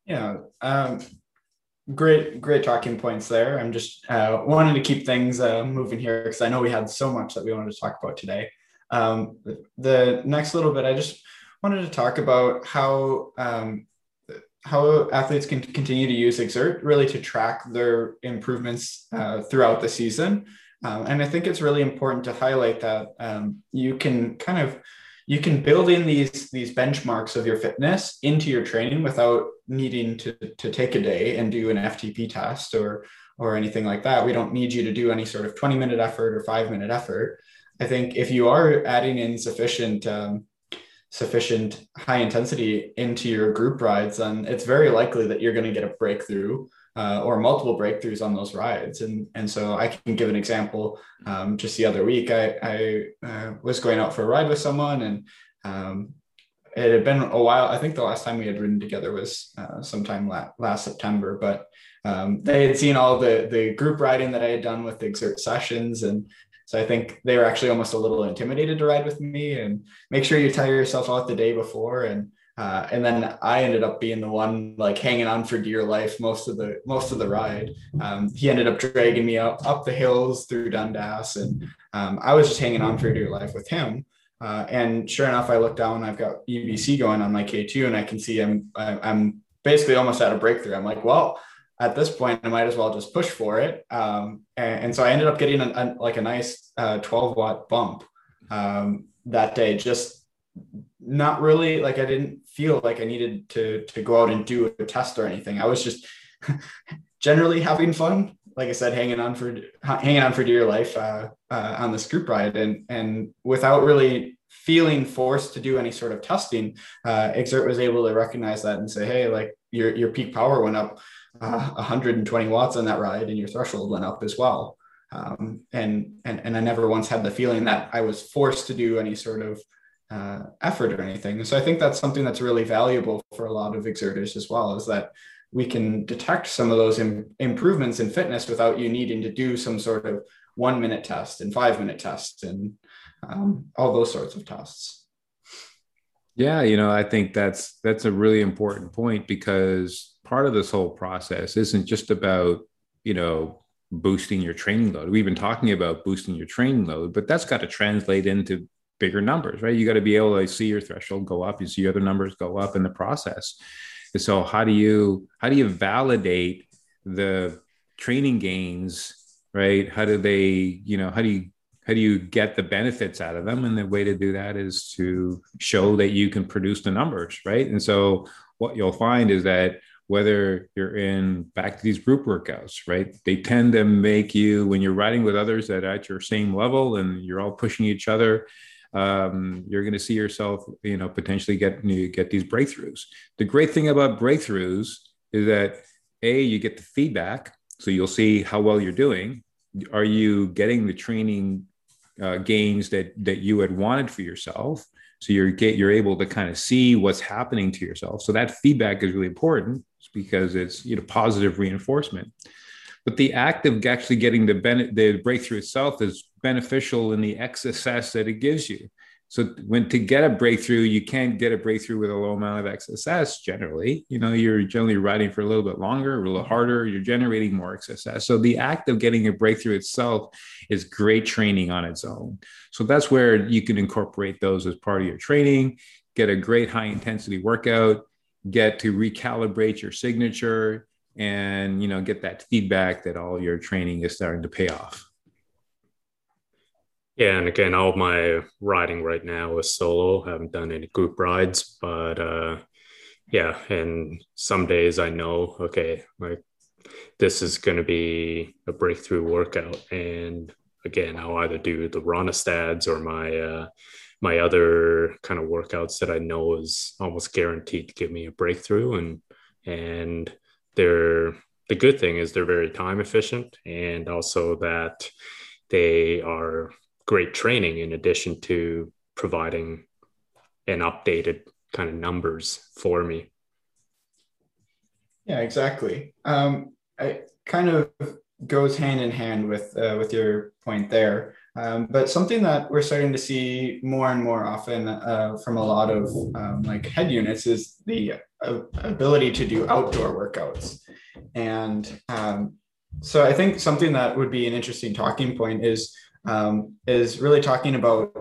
A: yeah um, great, great talking points there. I'm just uh, wanting to keep things uh, moving here because I know we had so much that we wanted to talk about today. Um, the next little bit, I just wanted to talk about how um, how athletes can continue to use Xert really to track their improvements uh, throughout the season. Um, and I think it's really important to highlight that um, you can kind of you can build in these these benchmarks of your fitness into your training without needing to, to take a day and do an FTP test or or anything like that. We don't need you to do any sort of 20 minute effort or five minute effort. I think if you are adding in sufficient um, sufficient high intensity into your group rides, then it's very likely that you're going to get a breakthrough uh, or multiple breakthroughs on those rides. And, and so I can give an example. Um, just the other week, I, I uh, was going out for a ride with someone and um, it had been a while. I think the last time we had ridden together was uh, sometime la- last September, but um, they had seen all the, the group riding that I had done with the Xert sessions. And so I think they were actually almost a little intimidated to ride with me and make sure you tire yourself out the day before. And uh, and then I ended up being the one like hanging on for dear life most of the most of the ride. Um, he ended up dragging me up up the hills through Dundas, and um, I was just hanging on for dear life with him. Uh, and sure enough, I look down, I've got UBC going on my K2, and I can see I'm I'm basically almost at a breakthrough. I'm like, well, at this point, I might as well just push for it. Um, and, and, so I ended up getting a, a, like a nice uh, 12 watt bump um, that day, just not really like I didn't feel like I needed to to go out and do a test or anything. I was just *laughs* generally having fun. Like I said, hanging on for hanging on for dear life uh, uh, on this group ride, and and without really feeling forced to do any sort of testing, uh, Xert was able to recognize that and say, hey, like your your peak power went up uh, 120 watts on that ride, and your threshold went up as well. Um, and and and I never once had the feeling that I was forced to do any sort of uh, effort or anything. so I think that's something that's really valuable for a lot of Xerters as well, is that we can detect some of those Im- improvements in fitness without you needing to do some sort of one minute test and five minute test and um, all those sorts of tests.
B: Yeah, you know, I think that's that's a really important point because part of this whole process isn't just about you know boosting your training load. We've been talking about boosting your training load, but that's got to translate into bigger numbers, right? You got to be able to see your threshold go up, you see other numbers go up in the process. And so how do you how do you validate the training gains, right? How do they, you know, how do you how do you get the benefits out of them? And the way to do that is to show that you can produce the numbers, right? And so what you'll find is that whether you're in back to these group workouts, right? They tend to make you when you're riding with others that at your same level and you're all pushing each other um, you're going to see yourself, you know, potentially get you get these breakthroughs. The great thing about breakthroughs is that a you get the feedback, so you'll see how well you're doing. Are you getting the training uh, gains that that you had wanted for yourself? So you're get you're able to kind of see what's happening to yourself. So that feedback is really important because it's you know positive reinforcement. But the act of actually getting the benefit, the breakthrough itself is beneficial in the XSS that it gives you. So when to get a breakthrough, you can't get a breakthrough with a low amount of XSS generally. You know, you're generally riding for a little bit longer, a little mm-hmm. harder, you're generating more XSS. So the act of getting a breakthrough itself is great training on its own. So that's where you can incorporate those as part of your training, get a great high intensity workout, get to recalibrate your signature, and you know get that feedback that all your training is starting to pay off
C: yeah and again all my riding right now is solo. I haven't done any group rides but uh yeah and some days i know okay like this is going to be a breakthrough workout. And again i'll either do the Rönnestads or my uh my other kind of workouts that i know is almost guaranteed to give me a breakthrough. And and they're the good thing is they're very time efficient and also that they are great training in addition to providing an updated kind of numbers for me.
A: Yeah exactly. Um, it kind of goes hand in hand with uh, with your point there. Um, but something that we're starting to see more and more often uh, from a lot of um, like head units is the uh, ability to do outdoor workouts. and um, so I think something that would be an interesting talking point is um, is really talking about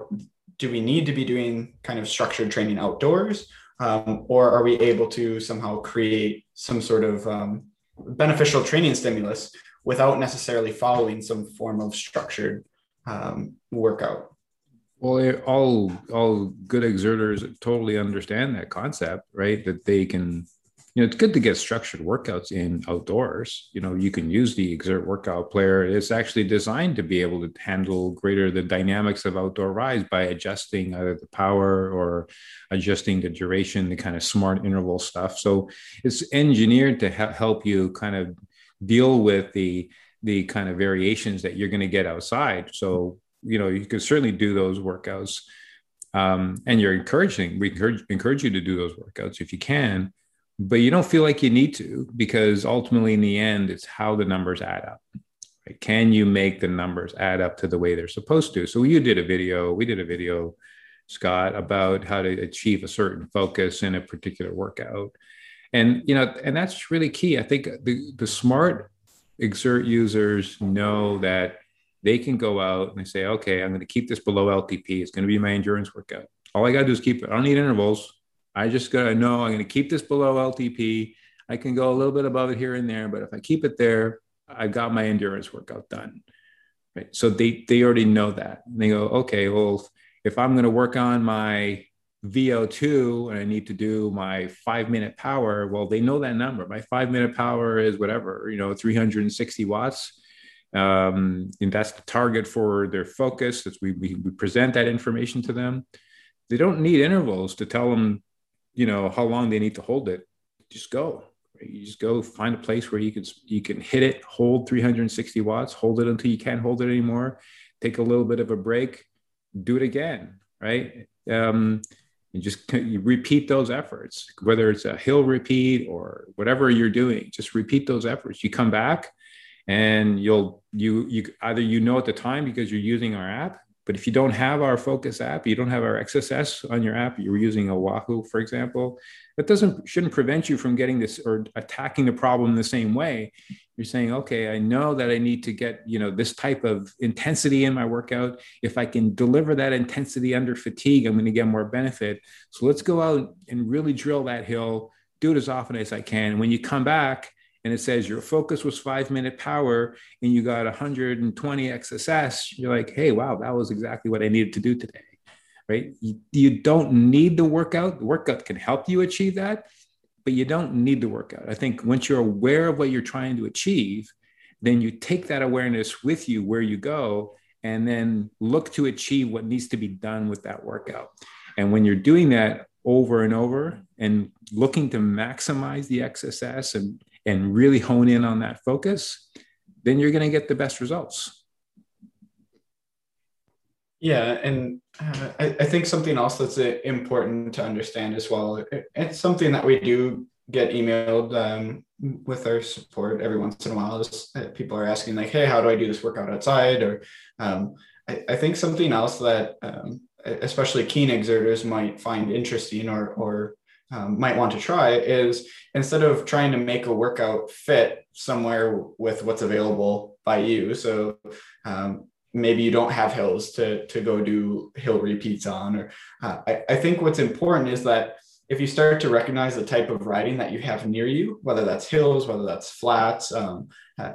A: do we need to be doing kind of structured training outdoors, um, or are we able to somehow create some sort of um, beneficial training stimulus without necessarily following some form of structured um, workout?
B: Well, all all good Xerters totally understand that concept, right? That they can you know, it's good to get structured workouts in outdoors. You know, you can use the Xert workout player. It's actually designed to be able to handle greater the dynamics of outdoor rides by adjusting either the power or adjusting the duration, the kind of smart interval stuff. So it's engineered to ha- help you kind of deal with the the kind of variations that you're going to get outside. So you know, you can certainly do those workouts. Um, and you're encouraging, we encourage, encourage you to do those workouts if you can but you don't feel like you need to because ultimately in the end it's how the numbers add up right? can you make the numbers add up to the way they're supposed to? So you did a video we did a video scott about how to achieve a certain focus in a particular workout. And you know and that's really key. I think the, the smart Xert users know that they can go out and they say okay i'm going to keep this below ltp it's going to be my endurance workout. All i got to do is keep it. I don't need intervals I just got to know I'm going to keep this below LTP. I can go a little bit above it here and there, but if I keep it there, I've got my endurance workout done. Right. So they they already know that. And they go, okay, well, if I'm going to work on my VO2 and I need to do my five minute power, well, they know that number. My five minute power is whatever, you know, 360 watts. Um, and that's the target for their focus. As we, we, we present that information to them. They don't need intervals to tell them you know how long they need to hold it just go you just go find a place where you can you can hit it hold 360 watts hold it until you can't hold it anymore take a little bit of a break do it again right? Um, you just you repeat those efforts whether it's a hill repeat or whatever you're doing just repeat those efforts. You come back and you'll you you either you know at the time because you're using our app but if you don't have our Focus app, you don't have our XSS on your app, you're using a Wahoo, for example, that doesn't shouldn't prevent you from getting this or attacking the problem the same way. You're saying, okay, I know that I need to get you know this type of intensity in my workout. If I can deliver that intensity under fatigue, I'm going to get more benefit. So let's go out and really drill that hill. Do it as often as I can. When you come back, and it says your focus was five minute power and you got 120 XSS, you're like, hey, wow, that was exactly what I needed to do today. Right? You, you don't need the workout. The workout can help you achieve that, but you don't need the workout. I think once you're aware of what you're trying to achieve, then you take that awareness with you where you go and then look to achieve what needs to be done with that workout. And when you're doing that over and over and looking to maximize the XSS and and really hone in on that focus, then you're going to get the best results.
A: Yeah, and uh, I, I, think something else that's uh, important to understand as well. It, it's something that we do get emailed um, with our support every once in a while. Is people are asking like, "Hey, how do I do this workout outside?" Or um, I, I, think something else that um, especially keen Xerters might find interesting or or um, might want to try is instead of trying to make a workout fit somewhere with what's available by you. So um, maybe you don't have hills to, to go do hill repeats on. Or uh, I, I think what's important is that if you start to recognize the type of riding that you have near you, whether that's hills, whether that's flats, um, uh,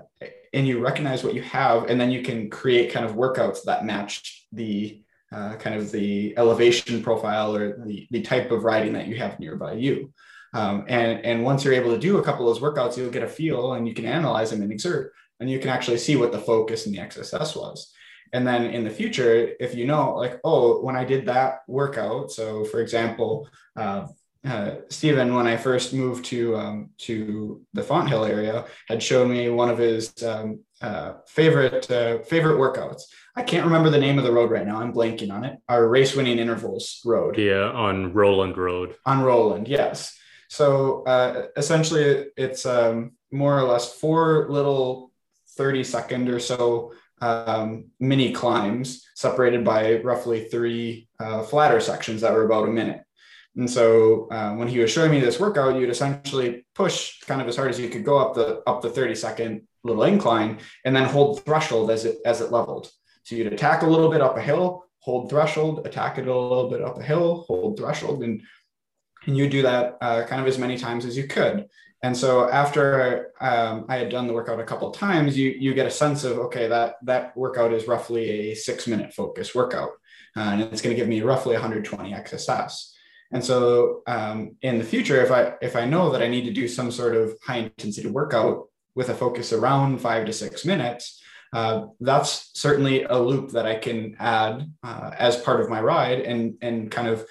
A: and you recognize what you have, and then you can create kind of workouts that match the uh, kind of the elevation profile or the, the type of riding that you have nearby you. Um, and, and once you're able to do a couple of those workouts, you'll get a feel and you can analyze them and Xert, and you can actually see what the focus and the XSS was. And then in the future, if you know, like, oh, when I did that workout, so for example, uh, uh, Stephen, when I first moved to um, to the Fonthill area, had shown me one of his um, uh, favorite uh, favorite workouts. I can't remember the name of the road right now. I'm blanking on it. Our race winning intervals road.
C: Yeah, on Roland Road.
A: On Roland, yes. So uh, essentially, it's um, more or less four little 30 second or so um, mini climbs separated by roughly three uh, flatter sections that were about a minute. And so uh, when he was showing me this workout, you'd essentially push kind of as hard as you could go up the up the 30 second little incline and then hold threshold as it as it leveled. So you'd attack a little bit up a hill, hold threshold, attack it a little bit up a hill, hold threshold, and and you do that uh, kind of as many times as you could. And so after um, I had done the workout a couple of times, you you get a sense of okay that that workout is roughly a six minute focus workout, uh, and it's going to give me roughly 120 XSS. And so um, in the future, if I if I know that I need to do some sort of high intensity workout with a focus around five to six minutes, uh, that's certainly a loop that I can add uh, as part of my ride and and kind of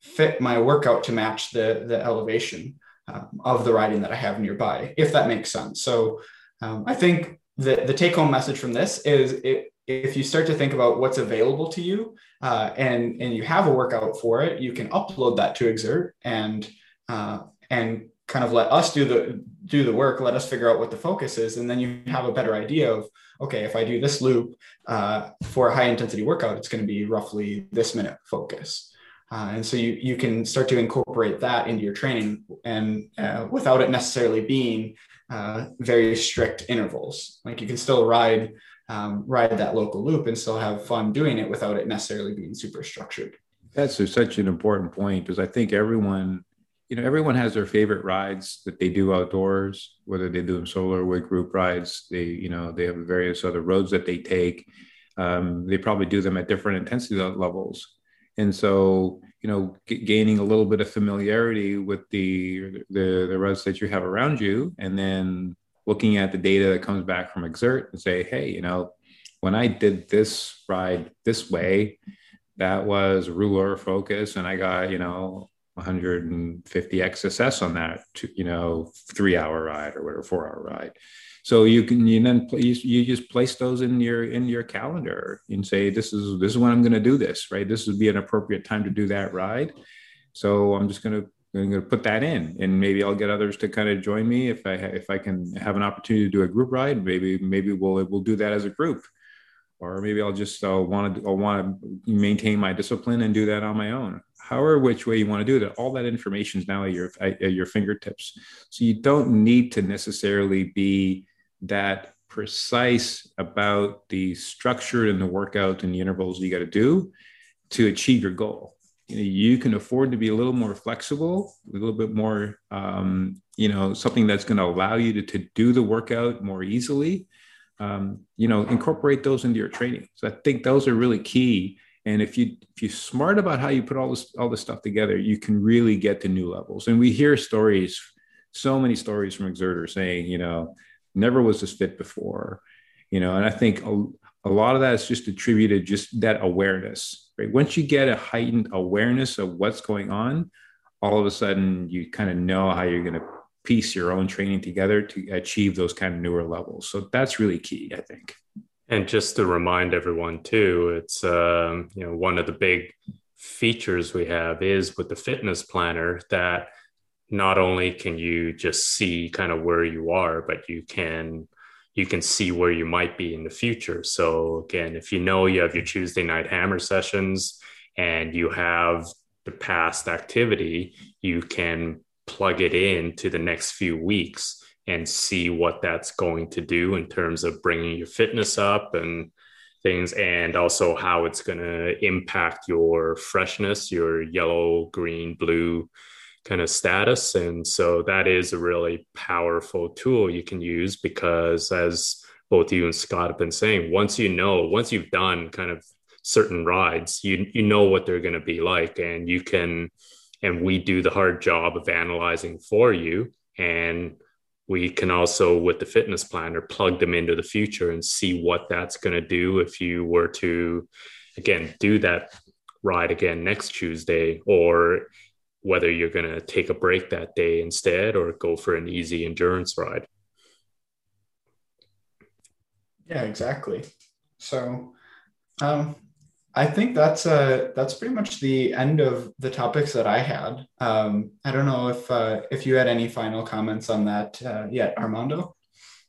A: fit my workout to match the the elevation um, of the riding that I have nearby, if that makes sense. So um, I think the the take home message from this is it, if you start to think about what's available to you uh, and and you have a workout for it, you can upload that to Xert and uh, and kind of let us do the do the work. Let us figure out what the focus is, and then you have a better idea of okay, if I do this loop uh, for a high intensity workout, it's going to be roughly this minute focus. Uh, and so you you can start to incorporate that into your training, and uh, without it necessarily being uh, very strict intervals. Like you can still ride um, ride that local loop and still have fun doing it without it necessarily being super structured.
B: That's such an important point because I think everyone, you know, everyone has their favorite rides that they do outdoors, whether they do them solo or with group rides. They, you know, they have various other roads that they take. Um, they probably do them at different intensity levels. And so, you know, g- gaining a little bit of familiarity with the, the the roads that you have around you, and then looking at the data that comes back from Xert and say, hey, you know, when I did this ride this way, that was ruler focus, and I got you know 150 XSS on that, you know, three hour ride or whatever, four hour ride. So you can you then you, you just place those in your in your calendar and say this is this is when I'm going to do this, right? This would be an appropriate time to do that ride. So I'm just going to I'm going to put that in, and maybe I'll get others to kind of join me if I if I can have an opportunity to do a group ride. Maybe maybe we'll we'll do that as a group, or maybe I'll just I'll want to I'll want to maintain my discipline and do that on my own. However, which way you want to do that, all that information is now at your at your fingertips. So you don't need to necessarily be that precise about the structure and the workout and the intervals you got to do to achieve your goal you, know, you can afford to be a little more flexible, a little bit more, um, you know, something that's going to allow you to, to do the workout more easily. Um, you know, incorporate those into your training. So I think those are really key. And if you if you're smart about how you put all this all this stuff together, you can really get to new levels. And we hear stories, so many stories from Xerters saying, you know, never was this fit before, you know. And I think a, lot of that is just attributed just that awareness right? Once you get a heightened awareness of what's going on, all of a sudden you kind of know how you're going to piece your own training together to achieve those kind of newer levels. So that's really key, I think.
C: And just to remind everyone too, it's um, you know one of the big features we have is with the fitness planner that not only can you just see kind of where you are, but you can you can see where you might be in the future. So again, if you know you have your Tuesday night hammer sessions and you have the past activity, you can plug it in to the next few weeks and see what that's going to do in terms of bringing your fitness up and things and also how it's going to impact your freshness your yellow green blue kind of status. And so that is a really powerful tool you can use because, as both you and Scott have been saying, once you know, once you've done kind of certain rides, you you know what they're going to be like, and you can, and we do the hard job of analyzing for you, and we can also with the fitness planner plug them into the future and see what that's going to do if you were to again do that ride again next Tuesday or whether you're going to take a break that day instead or go for an easy endurance ride.
A: Yeah, exactly. So, um, I think that's uh, that's pretty much the end of the topics that I had. Um, I don't know if uh, if you had any final comments on that uh, yet, Armando.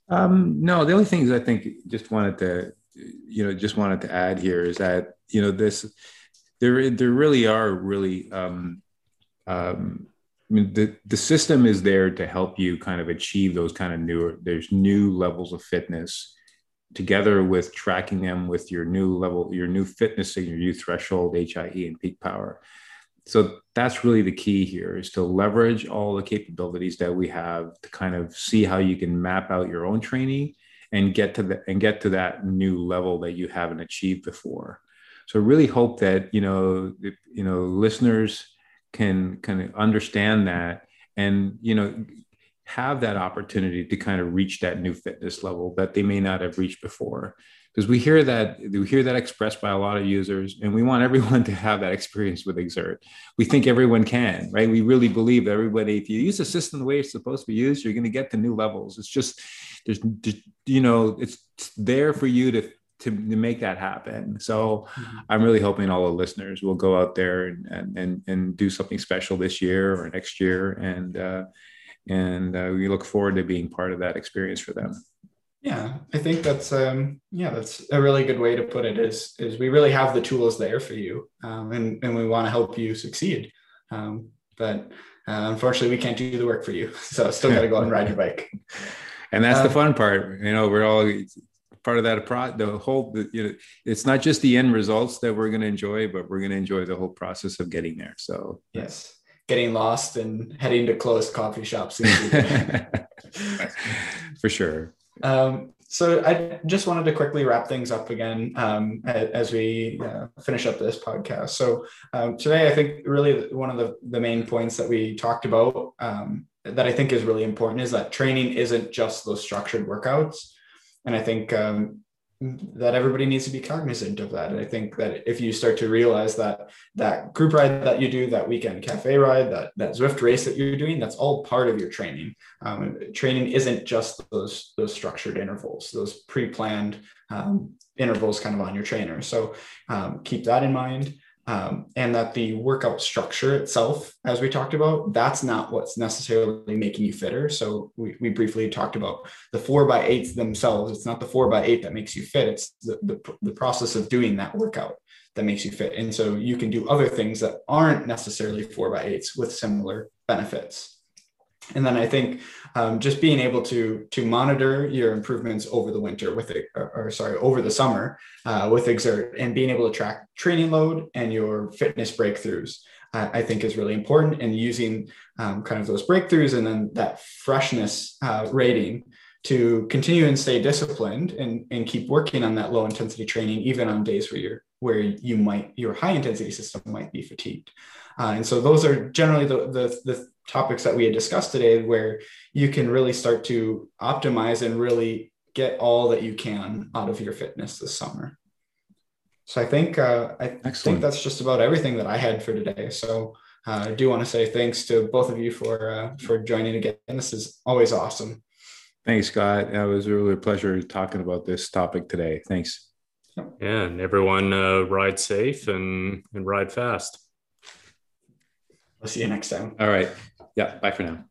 B: Um, no, the only things I think just wanted to, you know, just wanted to add here is that you know this, there there really are really um, um, I mean, the, the system is there to help you kind of achieve those kind of newer, there's new levels of fitness together with tracking them with your new level, your new fitness and your new threshold, HIE and peak power. So that's really the key here is to leverage all the capabilities that we have to kind of see how you can map out your own training and get to the and get to that new level that you haven't achieved before. So really hope that you know you know listeners can kind of understand that and you know have that opportunity to kind of reach that new fitness level that they may not have reached before. Because we hear that we hear that expressed by a lot of users and we want *laughs* everyone to have that experience with Xert. We think everyone can right? We really believe everybody if you use the system the way it's supposed to be used you're going to get to new levels. It's just there's you know it's there for you to to, to make that happen. So mm-hmm. I'm really hoping all the listeners will go out there and, and, and, and do something special this year or next year. And, uh, and uh, we look forward to being part of that experience for them.
A: Yeah, I think that's um, yeah, that's a really good way to put it. Is is we really have the tools there for you, um, and and we want to help you succeed. Um, but uh, unfortunately, we can't do the work for you, *laughs* so still got to go out and ride your bike.
B: And that's the um, fun part. You know, we're all part of that pro the whole you know it's not just the end results that we're going to enjoy but we're going to enjoy the whole process of getting there. So
A: yes. Getting lost and heading to closed coffee shops. *laughs*
B: For sure.
A: Um, so i just wanted to quickly wrap things up again um, as we uh, finish up this podcast. So um, today i think really one of the, the main points that we talked about um, that i think is really important is that training isn't just those structured workouts and I think um, that everybody needs to be cognizant of that. And I think that if you start to realize that that group ride that you do, that weekend cafe ride, that that Zwift race that you're doing, that's all part of your training. Um, training isn't just those those structured intervals, those pre-planned um, intervals, kind of on your trainer. So um, keep that in mind um, and that the workout structure itself, as we talked about, that's not what's necessarily making you fitter. So we, we briefly talked about the four by eights themselves. It's not the four by eight that makes you fit. It's the, the, the process of doing that workout that makes you fit. And so you can do other things that aren't necessarily four by eights with similar benefits and then I think um, just being able to to monitor your improvements over the winter with it, or, or sorry, over the summer uh, with Xert, and being able to track training load and your fitness breakthroughs, I think is really important. And using um, kind of those breakthroughs and then that freshness uh, rating to continue and stay disciplined and, and keep working on that low intensity training, even on days where you're where you might your high intensity system might be fatigued. Uh, and so those are generally the, the, the topics that we had discussed today, where you can really start to optimize and really get all that you can out of your fitness this summer. So I think uh, I Excellent. think that's just about everything that I had for today. So uh, I do want to say thanks to both of you for uh, for joining again. This is always awesome.
B: Thanks, Scott. It was really a pleasure talking about this topic today. Thanks.
C: Yeah, and everyone uh, ride safe and and ride fast.
A: We'll see you next time.
B: All right. Yeah. Bye for now.